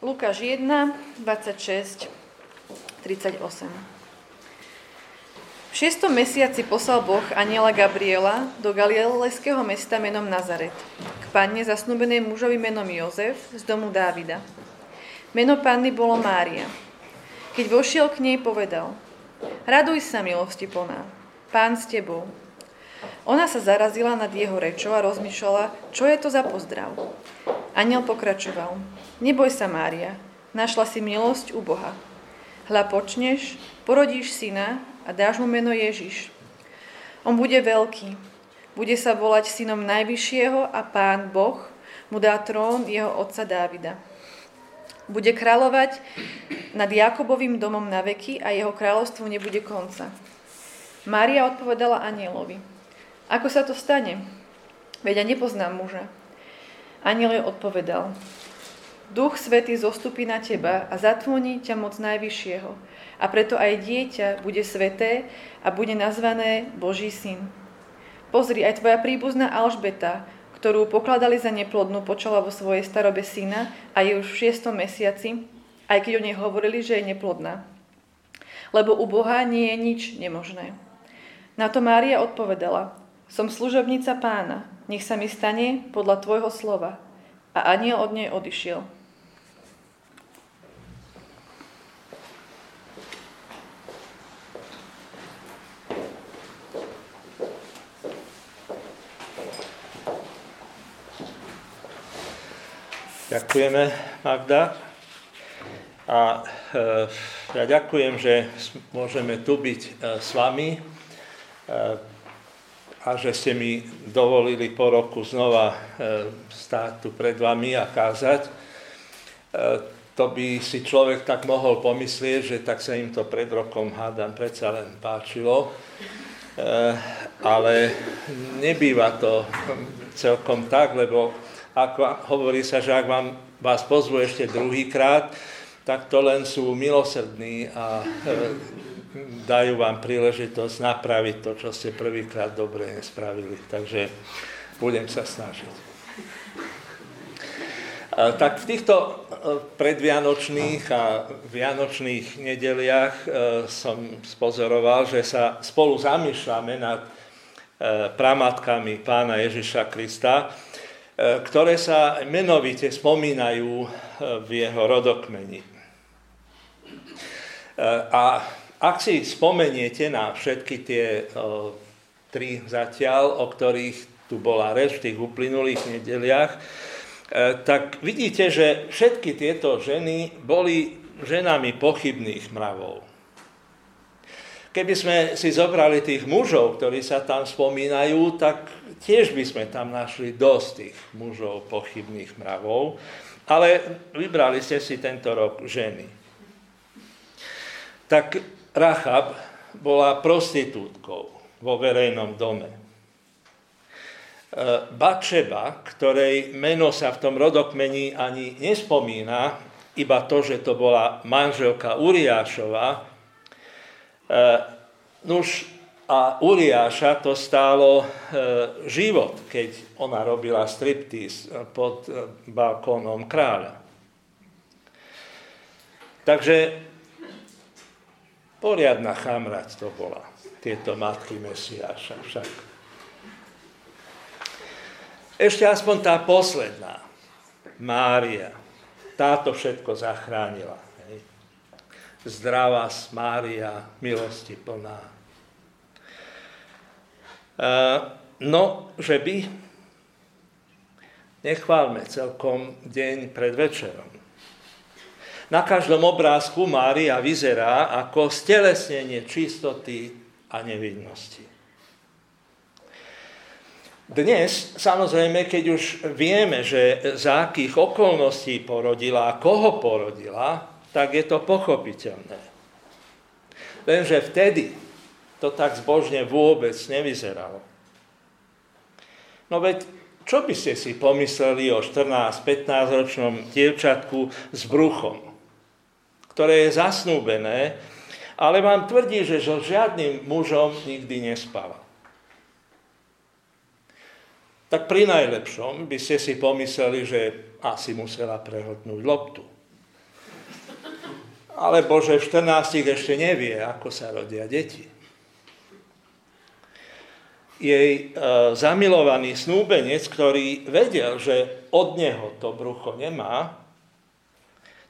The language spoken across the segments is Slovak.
Lukáš 1, 26, 38. V šiestom mesiaci poslal Boh aniela Gabriela do galilejského mesta menom Nazaret, k panne zasnúbenej mužovi menom Jozef z domu Dávida. Meno panny bolo Mária. Keď vošiel k nej, povedal, raduj sa, milosti plná, pán s tebou. Ona sa zarazila nad jeho rečou a rozmýšľala, čo je to za pozdrav. Aniel pokračoval, Neboj sa, Mária, našla si milosť u Boha. Hľa počneš, porodíš syna a dáš mu meno Ježiš. On bude veľký, bude sa volať synom Najvyššieho a Pán Boh mu dá trón jeho otca Dávida. Bude kráľovať nad Jakobovým domom na veky a jeho kráľovstvu nebude konca. Mária odpovedala anielovi, ako sa to stane? Veď ja nepoznám muža. Aniel odpovedal, Duch Svetý zostupí na teba a zatvoní ťa moc Najvyššieho. A preto aj dieťa bude sveté a bude nazvané Boží syn. Pozri, aj tvoja príbuzná Alžbeta, ktorú pokladali za neplodnú, počala vo svojej starobe syna a je už v šiestom mesiaci, aj keď o nej hovorili, že je neplodná. Lebo u Boha nie je nič nemožné. Na to Mária odpovedala, som služobnica pána, nech sa mi stane podľa tvojho slova. A aniel od nej odišiel. Ďakujeme, Magda. A e, ja ďakujem, že môžeme tu byť e, s vami e, a že ste mi dovolili po roku znova e, stáť tu pred vami a kázať. E, to by si človek tak mohol pomyslieť, že tak sa im to pred rokom hádam predsa len páčilo. E, ale nebýva to celkom tak, lebo ako hovorí sa, že ak vám, vás pozvu ešte druhýkrát, tak to len sú milosrdní a dajú vám príležitosť napraviť to, čo ste prvýkrát dobre nespravili. Takže budem sa snažiť. Tak v týchto e, predvianočných a vianočných nedeliach e, som spozoroval, že sa spolu zamýšľame nad e, pramatkami pána Ježiša Krista, ktoré sa menovite spomínajú v jeho rodokmeni. A ak si spomeniete na všetky tie tri zatiaľ, o ktorých tu bola reč v tých uplynulých nedeliach, tak vidíte, že všetky tieto ženy boli ženami pochybných mravov. Keby sme si zobrali tých mužov, ktorí sa tam spomínajú, tak tiež by sme tam našli dosť tých mužov pochybných mravov, ale vybrali ste si tento rok ženy. Tak Rachab bola prostitútkou vo verejnom dome. E, Bačeba, ktorej meno sa v tom rodokmení ani nespomína, iba to, že to bola manželka Uriášova, E, nuž a Uriáša to stálo e, život, keď ona robila striptease pod balkónom kráľa. Takže poriadna chamrať to bola, tieto matky Mesiáša však. Ešte aspoň tá posledná, Mária, táto všetko zachránila zdravá Mária, milosti plná. No, že by nechválme celkom deň pred večerom. Na každom obrázku Mária vyzerá ako stelesnenie čistoty a nevidnosti. Dnes, samozrejme, keď už vieme, že za akých okolností porodila a koho porodila, tak je to pochopiteľné. Lenže vtedy to tak zbožne vôbec nevyzeralo. No veď, čo by ste si pomysleli o 14-15 ročnom dievčatku s bruchom, ktoré je zasnúbené, ale vám tvrdí, že so žiadnym mužom nikdy nespala. Tak pri najlepšom by ste si pomysleli, že asi musela prehodnúť loptu alebo že v 14 ešte nevie, ako sa rodia deti. Jej e, zamilovaný snúbenec, ktorý vedel, že od neho to brucho nemá,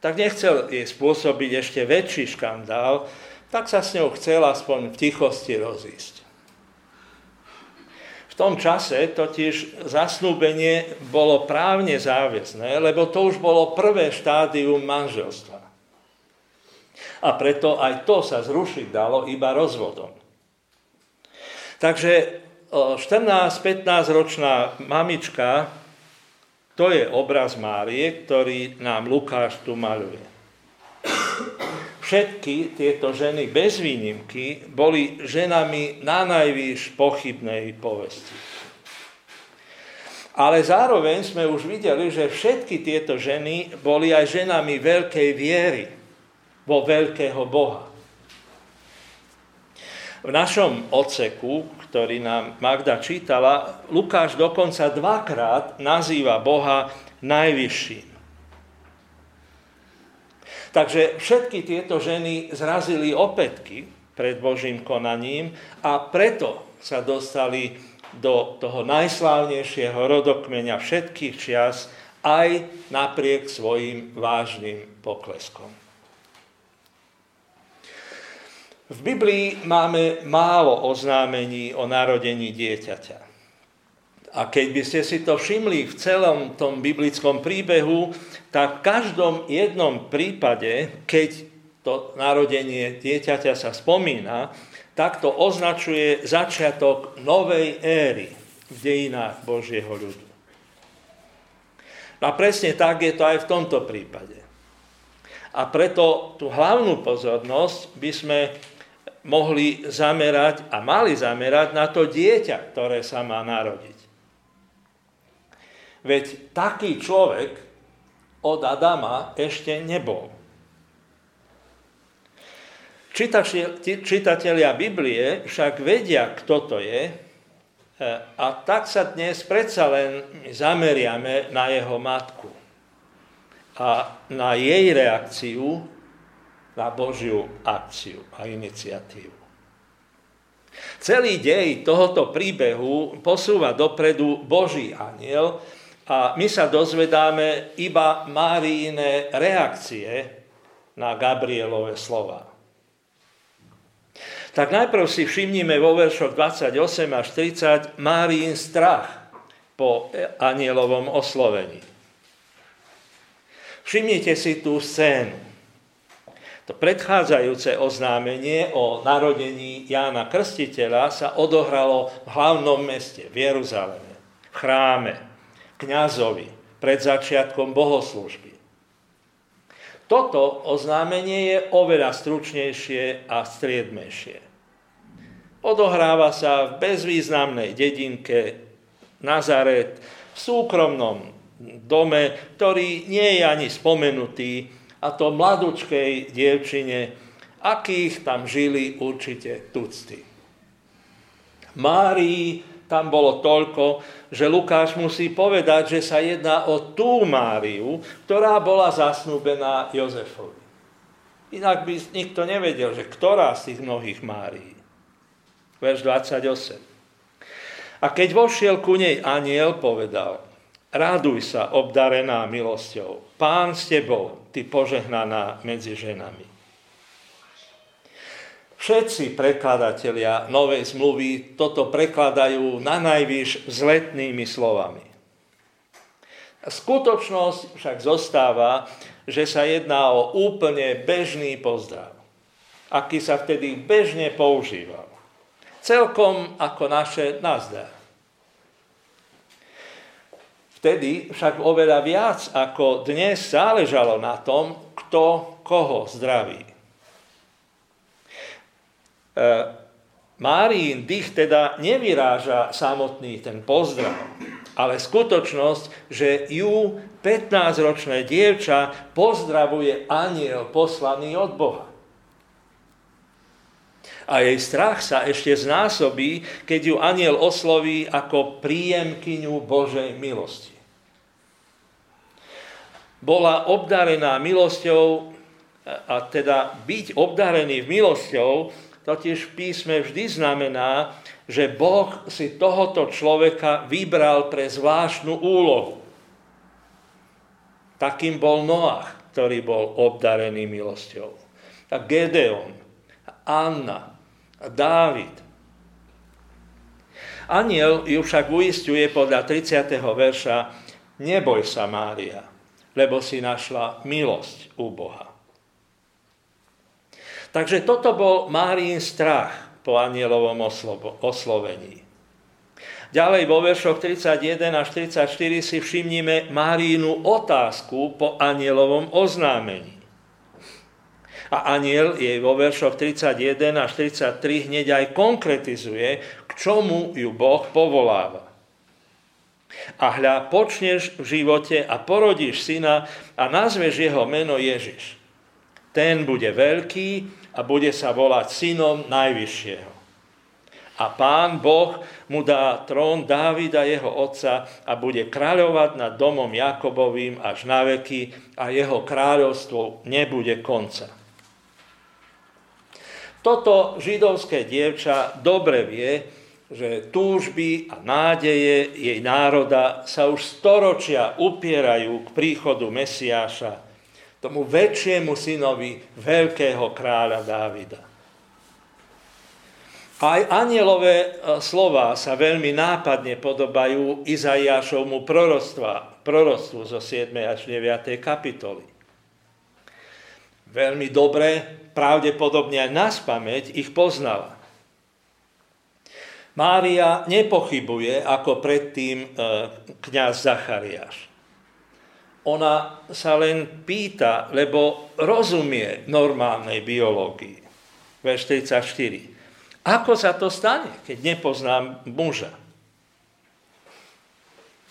tak nechcel jej spôsobiť ešte väčší škandál, tak sa s ňou chcel aspoň v tichosti rozísť tom čase totiž zasnúbenie bolo právne záväzné, lebo to už bolo prvé štádium manželstva. A preto aj to sa zrušiť dalo iba rozvodom. Takže 14-15 ročná mamička, to je obraz Márie, ktorý nám Lukáš tu maľuje všetky tieto ženy bez výnimky boli ženami na najvýš pochybnej povesti. Ale zároveň sme už videli, že všetky tieto ženy boli aj ženami veľkej viery vo veľkého Boha. V našom odseku, ktorý nám Magda čítala, Lukáš dokonca dvakrát nazýva Boha najvyšším. Takže všetky tieto ženy zrazili opätky pred Božím konaním a preto sa dostali do toho najslávnejšieho rodokmeňa všetkých čias aj napriek svojim vážnym pokleskom. V Biblii máme málo oznámení o narodení dieťaťa. A keď by ste si to všimli v celom tom biblickom príbehu, tak v každom jednom prípade, keď to narodenie dieťaťa sa spomína, tak to označuje začiatok novej éry v dejinách Božieho ľudu. A presne tak je to aj v tomto prípade. A preto tú hlavnú pozornosť by sme mohli zamerať a mali zamerať na to dieťa, ktoré sa má narodiť. Veď taký človek od Adama ešte nebol. Čitatelia Biblie však vedia, kto to je, e, a tak sa dnes predsa len zameriame na jeho matku a na jej reakciu na Božiu akciu a iniciatívu. Celý dej tohoto príbehu posúva dopredu Boží aniel, a my sa dozvedáme iba Máriine reakcie na Gabrielové slova. Tak najprv si všimnime vo veršoch 28 až 30 Máriin strach po anielovom oslovení. Všimnite si tú scénu. To predchádzajúce oznámenie o narodení Jána Krstiteľa sa odohralo v hlavnom meste, v Jeruzaleme, v chráme kňazovi pred začiatkom bohoslužby. Toto oznámenie je oveľa stručnejšie a striedmejšie. Odohráva sa v bezvýznamnej dedinke Nazaret, v súkromnom dome, ktorý nie je ani spomenutý, a to mladučkej dievčine, akých tam žili určite tucty. Márii tam bolo toľko, že Lukáš musí povedať, že sa jedná o tú Máriu, ktorá bola zasnúbená Jozefovi. Inak by nikto nevedel, že ktorá z tých mnohých Márií. Verš 28. A keď vošiel ku nej aniel, povedal, ráduj sa, obdarená milosťou, pán s tebou, ty požehnaná medzi ženami. Všetci prekladatelia Novej zmluvy toto prekladajú na najvyš vzletnými slovami. Skutočnosť však zostáva, že sa jedná o úplne bežný pozdrav, aký sa vtedy bežne používal. Celkom ako naše nazdar. Vtedy však oveľa viac ako dnes záležalo na tom, kto koho zdraví. E, Márín dých teda nevyráža samotný ten pozdrav, ale skutočnosť, že ju 15-ročné dievča pozdravuje aniel poslaný od Boha. A jej strach sa ešte znásobí, keď ju aniel osloví ako príjemkyňu Božej milosti. Bola obdarená milosťou A teda byť obdarený v milosťou, totiž v písme vždy znamená, že Boh si tohoto človeka vybral pre zvláštnu úlohu. Takým bol Noach, ktorý bol obdarený milosťou. A Gedeon, Anna, Dávid. Aniel ju však uistuje podľa 30. verša, neboj sa, Mária, lebo si našla milosť u Boha. Takže toto bol Márín strach po anielovom oslovení. Ďalej vo veršoch 31 až 34 si všimnime Márínu otázku po anielovom oznámení. A aniel jej vo veršoch 31 až 33 hneď aj konkretizuje, k čomu ju Boh povoláva. A hľa, počneš v živote a porodíš syna a nazveš jeho meno Ježiš. Ten bude veľký a bude sa volať synom Najvyššieho. A pán Boh mu dá trón Dávida, jeho otca, a bude kráľovať nad domom Jakobovým až na veky a jeho kráľovstvo nebude konca. Toto židovské dievča dobre vie, že túžby a nádeje jej národa sa už storočia upierajú k príchodu Mesiáša, tomu väčšiemu synovi veľkého kráľa Dávida. Aj anielové e, slova sa veľmi nápadne podobajú Izaiášovmu proroctvu zo 7. až 9. kapitoly. Veľmi dobre, pravdepodobne aj nás pamäť ich poznala. Mária nepochybuje ako predtým e, kniaz Zachariáš. Ona sa len pýta, lebo rozumie normálnej biológii. Verš 44. Ako sa to stane, keď nepoznám muža?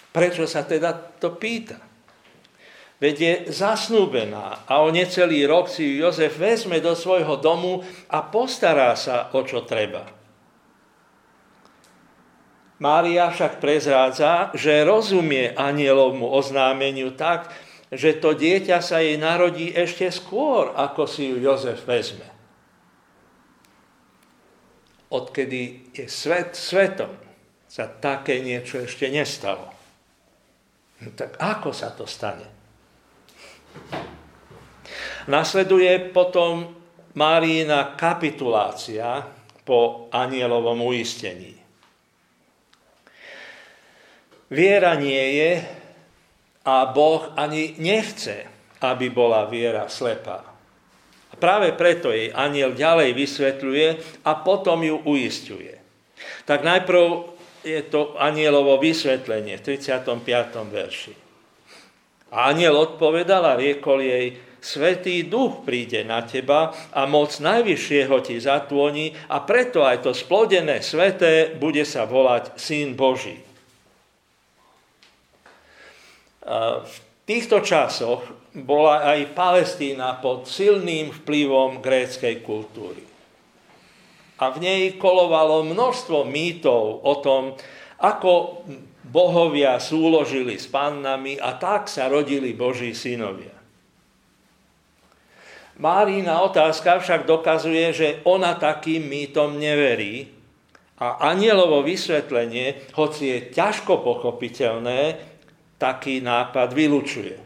Prečo sa teda to pýta? Veď je zasnúbená a o necelý rok si ju Jozef vezme do svojho domu a postará sa o čo treba. Mária však prezrádza, že rozumie anielovmu oznámeniu tak, že to dieťa sa jej narodí ešte skôr, ako si ju Jozef vezme. Odkedy je svet svetom, sa také niečo ešte nestalo. No tak ako sa to stane? Nasleduje potom Márína kapitulácia po anielovom uistení. Viera nie je a Boh ani nechce, aby bola viera slepá. A práve preto jej aniel ďalej vysvetľuje a potom ju uistuje. Tak najprv je to anielovo vysvetlenie v 35. verši. Aniel odpovedal a riekol jej, Svetý duch príde na teba a moc Najvyššieho ti zatvoní a preto aj to splodené sveté bude sa volať Syn Boží. V týchto časoch bola aj Palestína pod silným vplyvom gréckej kultúry. A v nej kolovalo množstvo mýtov o tom, ako bohovia súložili s pannami a tak sa rodili Boží synovia. Márína otázka však dokazuje, že ona takým mýtom neverí a anielovo vysvetlenie, hoci je ťažko pochopiteľné, taký nápad vylučuje.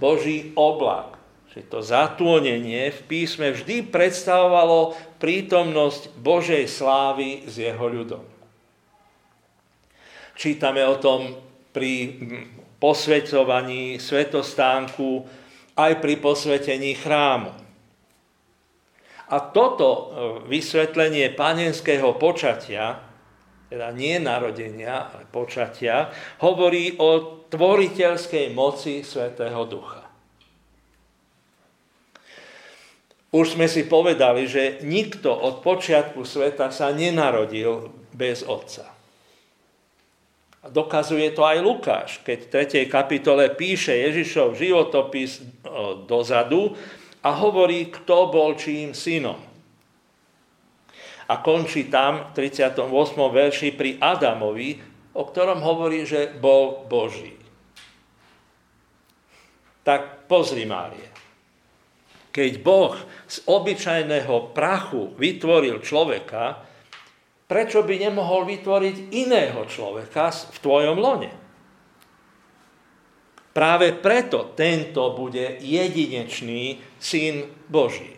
Boží oblak, že to zatúnenie v písme vždy predstavovalo prítomnosť Božej slávy s jeho ľudom. Čítame o tom pri posvetovaní svetostánku, aj pri posvetení chrámu. A toto e, vysvetlenie panenského počatia teda nie narodenia, ale počatia, hovorí o tvoriteľskej moci Svetého Ducha. Už sme si povedali, že nikto od počiatku sveta sa nenarodil bez Otca. Dokazuje to aj Lukáš, keď v 3. kapitole píše Ježišov životopis dozadu a hovorí, kto bol čím synom a končí tam v 38. verši pri Adamovi, o ktorom hovorí, že bol Boží. Tak pozri, Mária. keď Boh z obyčajného prachu vytvoril človeka, prečo by nemohol vytvoriť iného človeka v tvojom lone? Práve preto tento bude jedinečný syn Boží.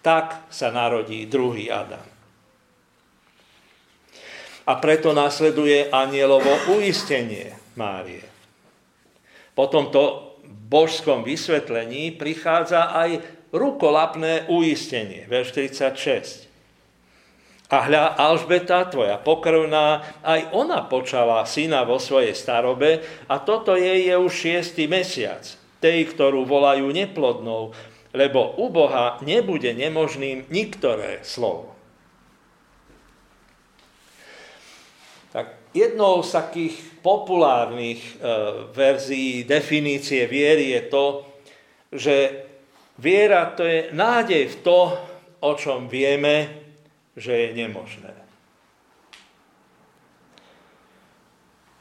Tak sa narodí druhý Adam. A preto nasleduje anielovo uistenie Márie. Po tomto božskom vysvetlení prichádza aj rukolapné uistenie, verš 36. A hľa Alžbeta, tvoja pokrvná, aj ona počala syna vo svojej starobe a toto jej je už šiestý mesiac, tej, ktorú volajú neplodnou, lebo u Boha nebude nemožným niktoré slovo. Tak jednou z takých populárnych e, verzií definície viery je to, že viera to je nádej v to, o čom vieme, že je nemožné.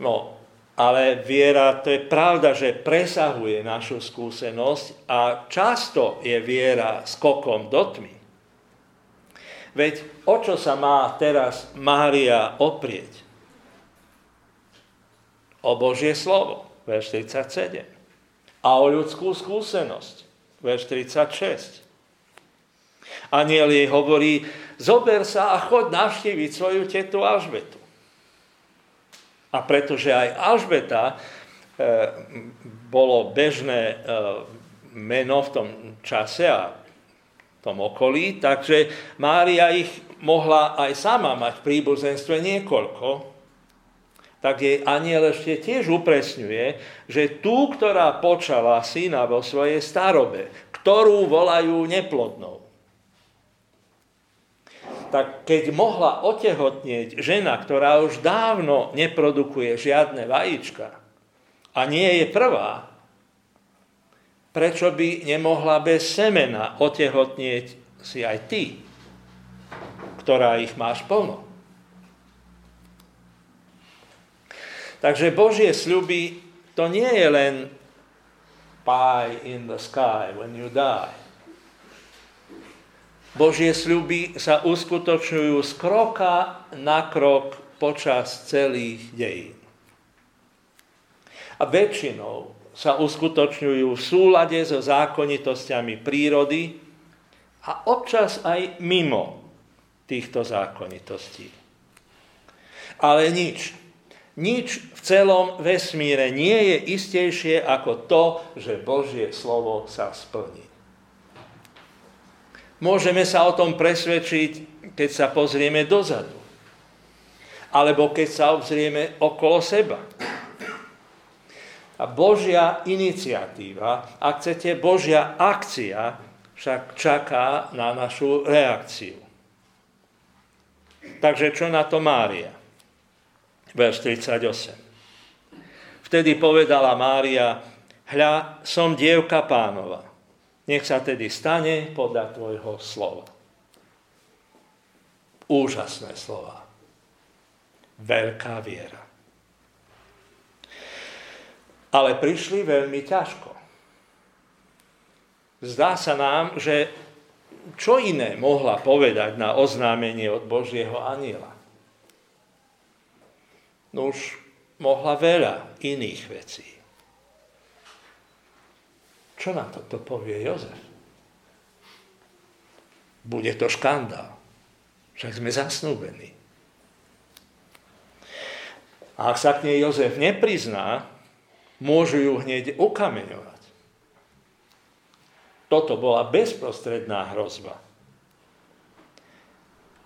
No, ale viera, to je pravda, že presahuje našu skúsenosť a často je viera skokom do tmy. Veď o čo sa má teraz Mária oprieť? O Božie slovo, verš 37. A o ľudskú skúsenosť, verš 36. Aniel jej hovorí, zober sa a chod navštíviť svoju tetu Alžbetu. A pretože aj Alžbeta e, bolo bežné e, meno v tom čase a v tom okolí, takže Mária ich mohla aj sama mať v príbuzenstve niekoľko, tak jej aniel ešte tiež upresňuje, že tú, ktorá počala syna vo svojej starobe, ktorú volajú neplodnou, tak keď mohla otehotnieť žena, ktorá už dávno neprodukuje žiadne vajíčka a nie je prvá, prečo by nemohla bez semena otehotnieť si aj ty, ktorá ich máš plno? Takže Božie sľuby to nie je len pie in the sky when you die Božie sľuby sa uskutočňujú z kroka na krok počas celých dejín. A väčšinou sa uskutočňujú v súlade so zákonitosťami prírody a občas aj mimo týchto zákonitostí. Ale nič, nič v celom vesmíre nie je istejšie ako to, že Božie slovo sa splní. Môžeme sa o tom presvedčiť, keď sa pozrieme dozadu. Alebo keď sa obzrieme okolo seba. A Božia iniciatíva, ak chcete, Božia akcia však čaká na našu reakciu. Takže čo na to Mária? Verš 38. Vtedy povedala Mária, hľa, som dievka pánova nech sa tedy stane podľa tvojho slova. Úžasné slova. Veľká viera. Ale prišli veľmi ťažko. Zdá sa nám, že čo iné mohla povedať na oznámenie od Božieho aniela? No už mohla veľa iných vecí. Čo na to povie Jozef? Bude to škandál. Však sme zasnúbení. A ak sa k nej Jozef neprizná, môžu ju hneď ukameňovať. Toto bola bezprostredná hrozba.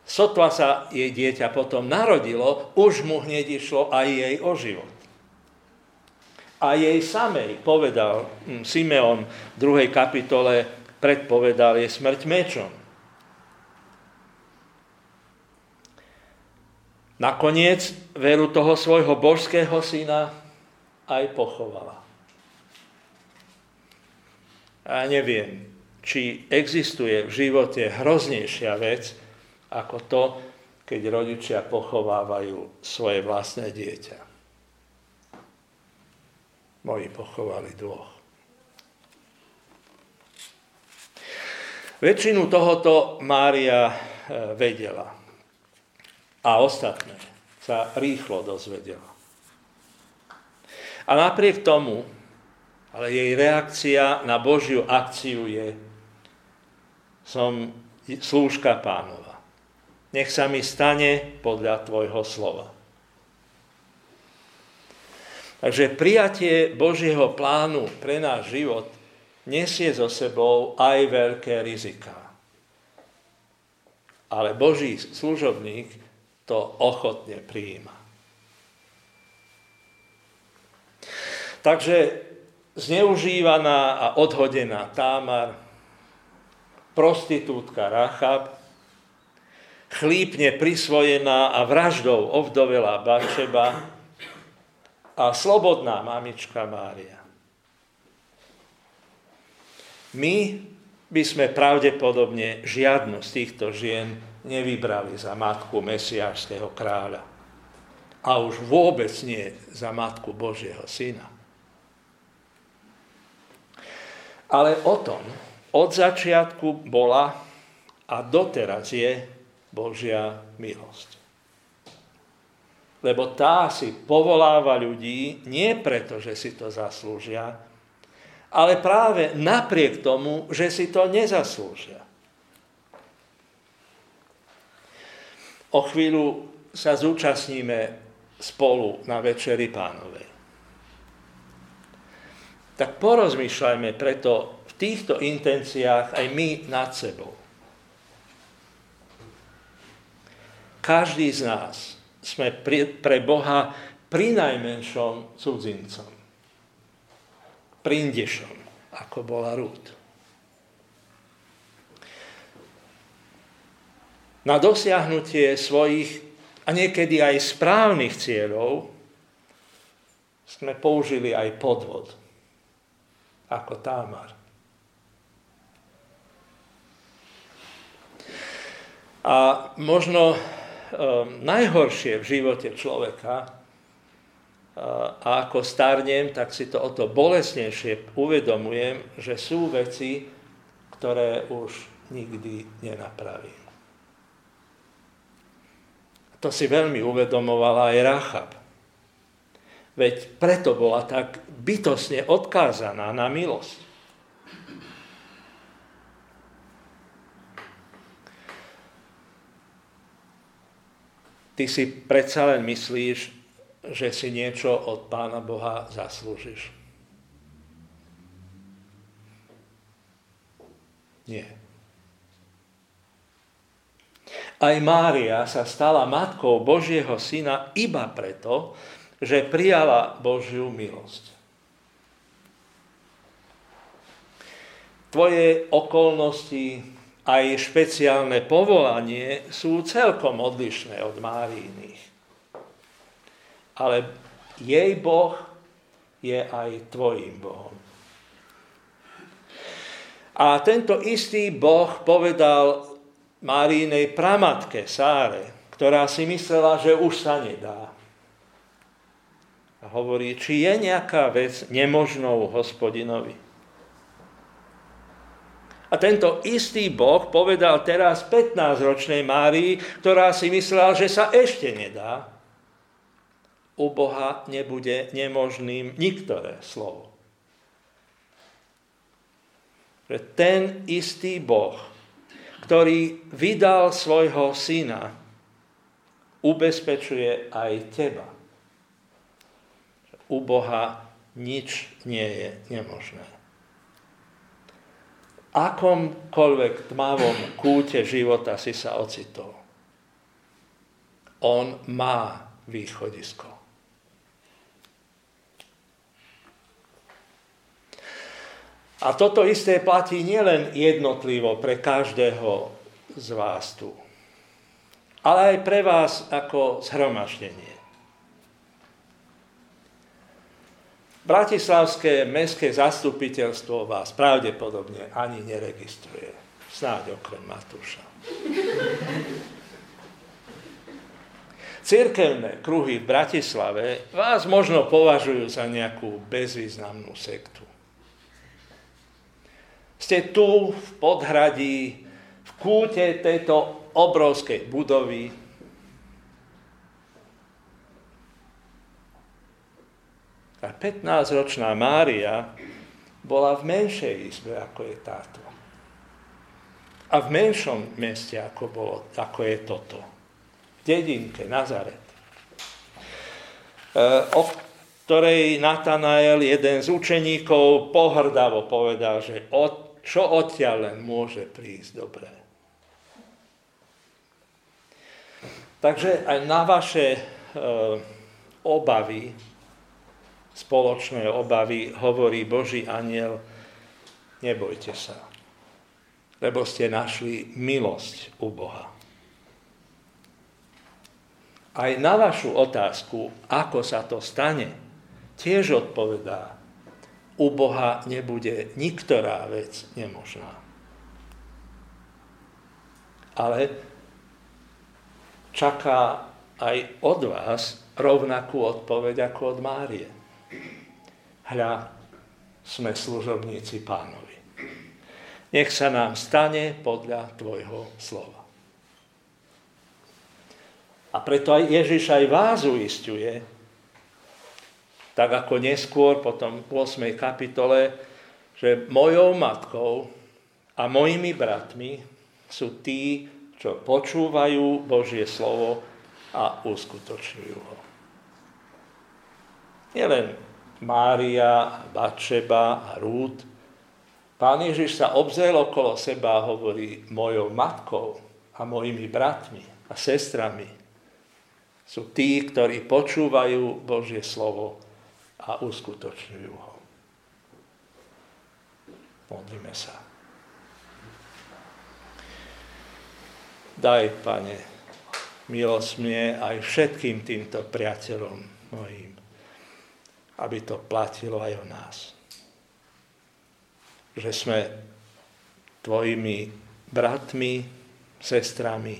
Sotva sa jej dieťa potom narodilo, už mu hneď išlo aj jej o život a jej samej povedal hm, Simeon v druhej kapitole, predpovedal je smrť mečom. Nakoniec veru toho svojho božského syna aj pochovala. A neviem, či existuje v živote hroznejšia vec, ako to, keď rodičia pochovávajú svoje vlastné dieťa. Moji pochovali dvoch. Väčšinu tohoto Mária e, vedela. A ostatné sa rýchlo dozvedela. A napriek tomu, ale jej reakcia na Božiu akciu je som slúžka pánova. Nech sa mi stane podľa tvojho slova. Takže prijatie Božieho plánu pre náš život nesie so sebou aj veľké riziká. Ale Boží služobník to ochotne prijíma. Takže zneužívaná a odhodená Támar, prostitútka Rachab, chlípne prisvojená a vraždou ovdovela Bačeba a slobodná mamička Mária. My by sme pravdepodobne žiadnu z týchto žien nevybrali za matku mesiášského kráľa. A už vôbec nie za matku Božieho syna. Ale o tom od začiatku bola a doteraz je Božia milosť. Lebo tá si povoláva ľudí nie preto, že si to zaslúžia, ale práve napriek tomu, že si to nezaslúžia. O chvíľu sa zúčastníme spolu na Večeri pánovej. Tak porozmýšľajme preto v týchto intenciách aj my nad sebou. Každý z nás sme pre Boha pri najmenšom cudzincom prindešom, ako bola Rút. Na dosiahnutie svojich a niekedy aj správnych cieľov sme použili aj podvod, ako Támar. A možno najhoršie v živote človeka a ako starnem, tak si to o to bolesnejšie uvedomujem, že sú veci, ktoré už nikdy nenapravím. To si veľmi uvedomovala aj Rachab. Veď preto bola tak bytosne odkázaná na milosť. Ty si predsa len myslíš, že si niečo od Pána Boha zaslúžiš. Nie. Aj Mária sa stala matkou Božieho syna iba preto, že prijala Božiu milosť. Tvoje okolnosti aj špeciálne povolanie sú celkom odlišné od Máriiných ale jej Boh je aj tvojim Bohom. A tento istý Boh povedal Márínej pramatke Sáre, ktorá si myslela, že už sa nedá. A hovorí, či je nejaká vec nemožnou hospodinovi. A tento istý Boh povedal teraz 15-ročnej Márii, ktorá si myslela, že sa ešte nedá u Boha nebude nemožným niktoré slovo. Že ten istý Boh, ktorý vydal svojho syna, ubezpečuje aj teba. U Boha nič nie je nemožné. Akomkoľvek tmavom kúte života si sa ocitol, on má východisko. A toto isté platí nielen jednotlivo pre každého z vás tu, ale aj pre vás ako zhromaždenie. Bratislavské mestské zastupiteľstvo vás pravdepodobne ani neregistruje. Snáď okrem Matúša. Cirkevné kruhy v Bratislave vás možno považujú za nejakú bezvýznamnú sektu. ste tu v podhradí, v kúte tejto obrovskej budovy. A 15-ročná Mária bola v menšej izbe, ako je táto. A v menšom meste, ako, bolo, ako je toto. V dedinke, Nazaret. E, o ktorej Natanael, jeden z učeníkov, pohrdavo povedal, že od, čo odtiaľ len môže prísť dobré. Takže aj na vaše e, obavy, spoločné obavy, hovorí Boží aniel, nebojte sa, lebo ste našli milosť u Boha. Aj na vašu otázku, ako sa to stane, tiež odpovedá, u Boha nebude niktorá vec nemožná. Ale čaká aj od vás rovnakú odpoveď ako od Márie. Hľa, sme služobníci pánovi. Nech sa nám stane podľa tvojho slova. A preto aj Ježiš aj vás uistuje, tak ako neskôr potom v 8. kapitole, že mojou matkou a mojimi bratmi sú tí, čo počúvajú Božie slovo a uskutočňujú ho. Nielen Mária, Batšeba a Rúd. Pán Ježiš sa obzel okolo seba a hovorí mojou matkou a mojimi bratmi a sestrami. Sú tí, ktorí počúvajú Božie slovo a uskutočňujú ho. Modlíme sa. Daj, Pane, milosť mne aj všetkým týmto priateľom mojim, aby to platilo aj o nás. Že sme tvojimi bratmi, sestrami,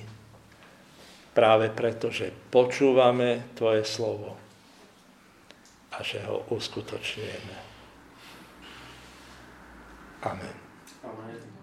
práve preto, že počúvame Tvoje slovo a že ho uskutočňujeme. Amen. Amen.